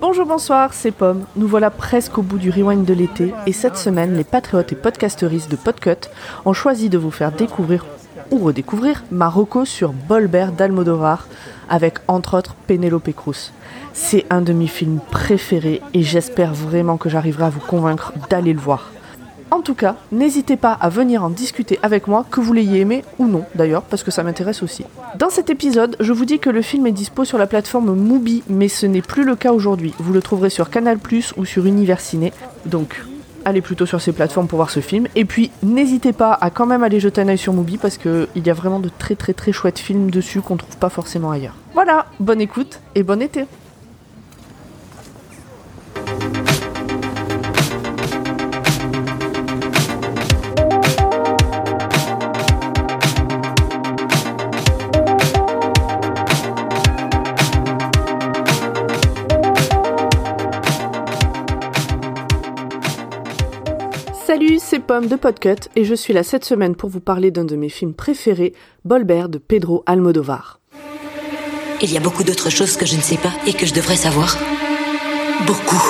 Bonjour, bonsoir, c'est Pomme. Nous voilà presque au bout du rewind de l'été et cette semaine, les patriotes et podcasteristes de Podcut ont choisi de vous faire découvrir ou redécouvrir Marocco sur Bolbert d'Almodovar avec entre autres Penelope Cruz. C'est un de mes films préférés et j'espère vraiment que j'arriverai à vous convaincre d'aller le voir. En tout cas, n'hésitez pas à venir en discuter avec moi, que vous l'ayez aimé ou non d'ailleurs, parce que ça m'intéresse aussi. Dans cet épisode, je vous dis que le film est dispo sur la plateforme Mubi, mais ce n'est plus le cas aujourd'hui. Vous le trouverez sur Canal ou sur Univers Ciné. Donc, allez plutôt sur ces plateformes pour voir ce film. Et puis, n'hésitez pas à quand même aller jeter un œil sur Mubi parce qu'il y a vraiment de très très très chouettes films dessus qu'on trouve pas forcément ailleurs. Voilà, bonne écoute et bon été. Salut, c'est Pomme de Podcut et je suis là cette semaine pour vous parler d'un de mes films préférés, Bolbert de Pedro Almodovar. Il y a beaucoup d'autres choses que je ne sais pas et que je devrais savoir. Beaucoup.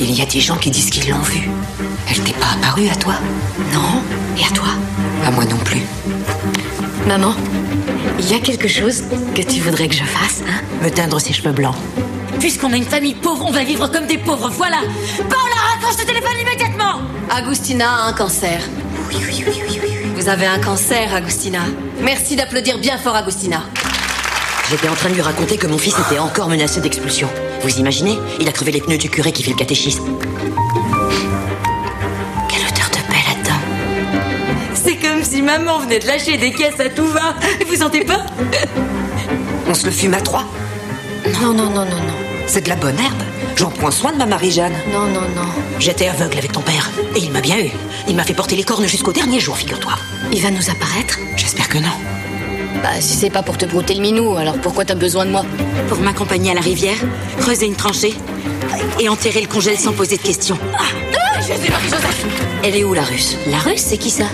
Il y a des gens qui disent qu'ils l'ont vue. Elle t'est pas apparue à toi? Non? Et à toi? À moi non plus. Maman, il y a quelque chose que tu voudrais que je fasse, hein? Me teindre ses cheveux blancs. Puisqu'on a une famille pauvre, on va vivre comme des pauvres, voilà Paula, raccroche ce téléphone immédiatement Agustina a un cancer. Oui, oui, oui, oui, oui. Vous avez un cancer, Agustina. Merci d'applaudir bien fort, Agustina. J'étais en train de lui raconter que mon fils était encore menacé d'expulsion. Vous imaginez Il a crevé les pneus du curé qui fait le catéchisme. Quelle odeur de paix là-dedans C'est comme si maman venait de lâcher des caisses à tout va. Vous sentez pas? On se le fume à trois Non, non, non, non, non. C'est de la bonne herbe. J'en prends soin de ma Marie-Jeanne. Non, non, non. J'étais aveugle avec ton père. Et il m'a bien eu. Il m'a fait porter les cornes jusqu'au dernier jour, figure-toi. Il va nous apparaître J'espère que non. Bah, si c'est pas pour te brouter le minou, alors pourquoi t'as besoin de moi Pour m'accompagner à la rivière, creuser une tranchée et enterrer le congèle sans poser de questions. Ah, Jésus, Marie-Joseph Elle est où la russe La russe, c'est qui ça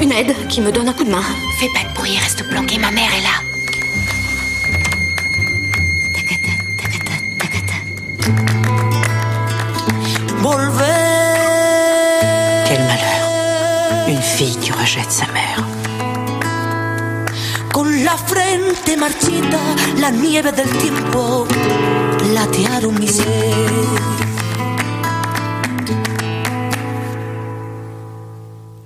Une aide qui me donne un coup de main. Fais pas de bruit, reste planqué, ma mère est là. Quel malheur. Une fille qui rejette sa mère. Con la frente marchita, la nieve del tiempo platearon mi ser.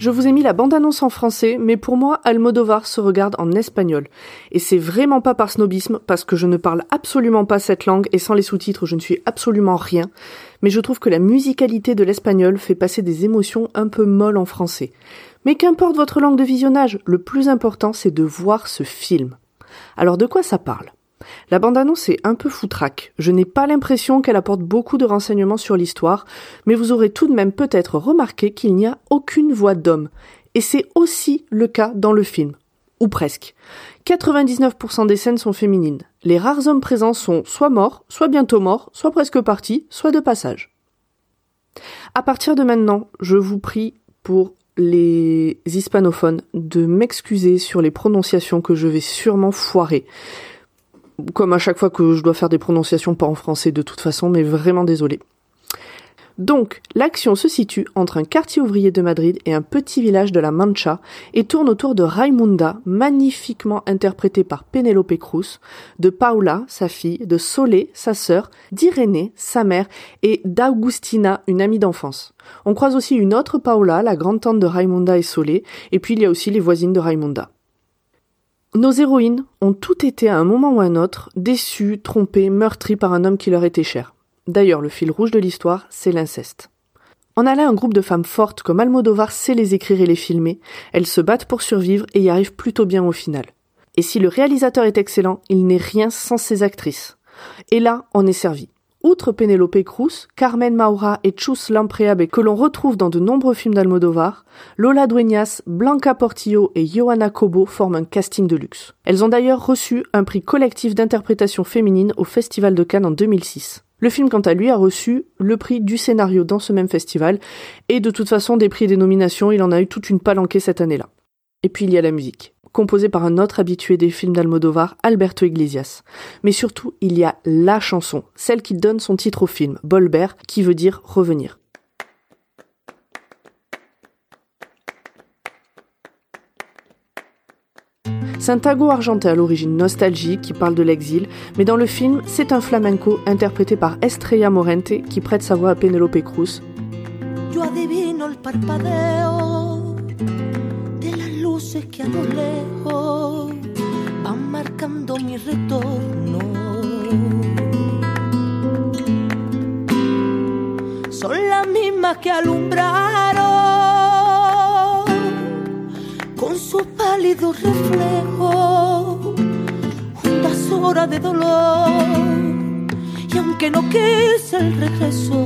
Je vous ai mis la bande-annonce en français, mais pour moi, Almodovar se regarde en espagnol. Et c'est vraiment pas par snobisme, parce que je ne parle absolument pas cette langue, et sans les sous-titres, je ne suis absolument rien. Mais je trouve que la musicalité de l'espagnol fait passer des émotions un peu molles en français. Mais qu'importe votre langue de visionnage, le plus important, c'est de voir ce film. Alors de quoi ça parle? La bande-annonce est un peu foutraque. Je n'ai pas l'impression qu'elle apporte beaucoup de renseignements sur l'histoire, mais vous aurez tout de même peut-être remarqué qu'il n'y a aucune voix d'homme. Et c'est aussi le cas dans le film. Ou presque. 99% des scènes sont féminines. Les rares hommes présents sont soit morts, soit bientôt morts, soit presque partis, soit de passage. À partir de maintenant, je vous prie pour les hispanophones de m'excuser sur les prononciations que je vais sûrement foirer comme à chaque fois que je dois faire des prononciations pas en français de toute façon, mais vraiment désolé. Donc, l'action se situe entre un quartier ouvrier de Madrid et un petit village de la Mancha et tourne autour de Raimunda, magnifiquement interprétée par Penelope Cruz, de Paula, sa fille, de Solé, sa sœur, d'Irénée, sa mère, et d'Augustina, une amie d'enfance. On croise aussi une autre Paula, la grande-tante de Raimunda et Solé, et puis il y a aussi les voisines de Raimunda. Nos héroïnes ont toutes été à un moment ou à un autre déçues, trompées, meurtries par un homme qui leur était cher. D'ailleurs, le fil rouge de l'histoire, c'est l'inceste. On a là un groupe de femmes fortes comme Almodovar sait les écrire et les filmer, elles se battent pour survivre et y arrivent plutôt bien au final. Et si le réalisateur est excellent, il n'est rien sans ses actrices. Et là, on est servi. Outre Penelope Cruz, Carmen Maura et Chus Lampreabe que l'on retrouve dans de nombreux films d'Almodovar, Lola Dueñas, Blanca Portillo et Johanna Cobo forment un casting de luxe. Elles ont d'ailleurs reçu un prix collectif d'interprétation féminine au Festival de Cannes en 2006. Le film, quant à lui, a reçu le prix du scénario dans ce même festival, et de toute façon, des prix et des nominations, il en a eu toute une palanquée cette année-là. Et puis il y a la musique, composée par un autre habitué des films d'Almodovar, Alberto Iglesias. Mais surtout, il y a la chanson, celle qui donne son titre au film, Bolbert, qui veut dire revenir. C'est un argenté à l'origine nostalgique qui parle de l'exil, mais dans le film, c'est un flamenco interprété par Estrella Morente qui prête sa voix à Penelope Cruz. Yo adivino el lo lejos van marcando mi retorno. Son las mismas que alumbraron con su pálido reflejo, juntas horas de dolor. Y aunque no quise el regreso,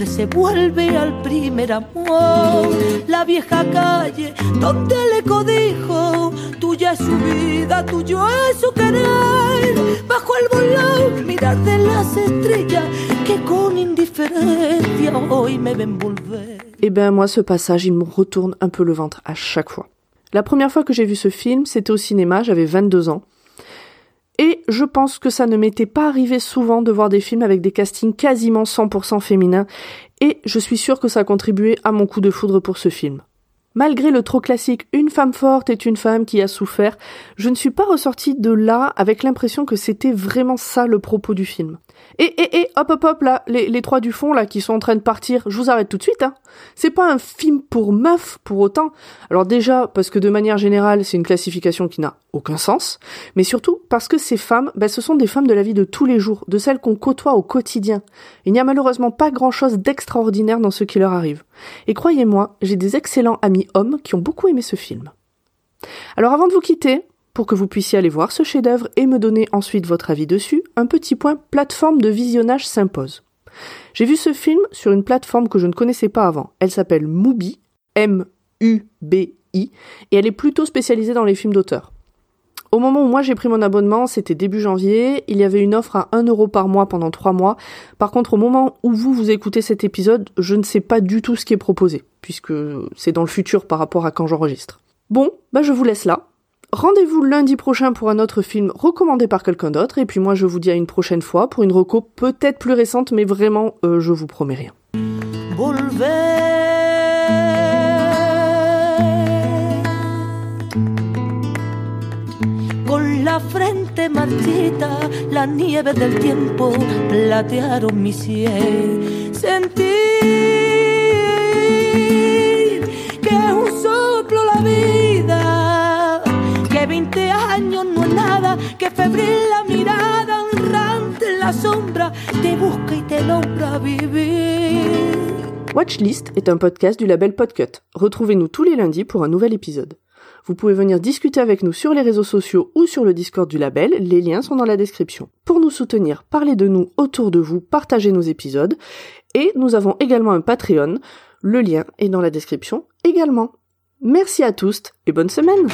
siempre se vuelve al primer amor. La vieja calle donde le codijo, tuya es su vida, tuyo es su querer. Bajo el volón, mirar de las estrellas que con indiferencia hoy me ven volver. Eh ben moi ce passage il me retourne un peu le ventre à chaque fois. La première fois que j'ai vu ce film, c'était au cinéma, j'avais 22 ans. Et je pense que ça ne m'était pas arrivé souvent de voir des films avec des castings quasiment 100% féminins, et je suis sûre que ça a contribué à mon coup de foudre pour ce film. Malgré le trop classique une femme forte est une femme qui a souffert, je ne suis pas ressortie de là avec l'impression que c'était vraiment ça le propos du film. Et, et, et, hop, hop, hop, là, les, trois du fond, là, qui sont en train de partir, je vous arrête tout de suite, hein. C'est pas un film pour meufs, pour autant. Alors déjà, parce que de manière générale, c'est une classification qui n'a aucun sens, mais surtout parce que ces femmes, ben, ce sont des femmes de la vie de tous les jours, de celles qu'on côtoie au quotidien. Il n'y a malheureusement pas grand chose d'extraordinaire dans ce qui leur arrive. Et croyez-moi, j'ai des excellents amis hommes qui ont beaucoup aimé ce film. Alors avant de vous quitter, pour que vous puissiez aller voir ce chef-d'œuvre et me donner ensuite votre avis dessus, un petit point plateforme de visionnage s'impose. J'ai vu ce film sur une plateforme que je ne connaissais pas avant. Elle s'appelle Mubi, M-U-B-I, et elle est plutôt spécialisée dans les films d'auteur. Au moment où moi j'ai pris mon abonnement, c'était début janvier, il y avait une offre à 1 euro par mois pendant 3 mois. Par contre, au moment où vous vous écoutez cet épisode, je ne sais pas du tout ce qui est proposé, puisque c'est dans le futur par rapport à quand j'enregistre. Bon, bah je vous laisse là. Rendez-vous lundi prochain pour un autre film recommandé par quelqu'un d'autre, et puis moi je vous dis à une prochaine fois pour une reco peut-être plus récente, mais vraiment euh, je vous promets rien. Con la frente marchita, la nieve del tiempo platearon mi cielo. Sentir que es un soplo la vida, que 20 años no nada, que febril la mirada, honrante en la sombra, te busca y te logra vivir. Watchlist est un podcast du label Podcut. Retrouvez-nous tous les lundis pour un nouvel épisode. Vous pouvez venir discuter avec nous sur les réseaux sociaux ou sur le Discord du label, les liens sont dans la description. Pour nous soutenir, parlez de nous autour de vous, partagez nos épisodes, et nous avons également un Patreon, le lien est dans la description également. Merci à tous et bonne semaine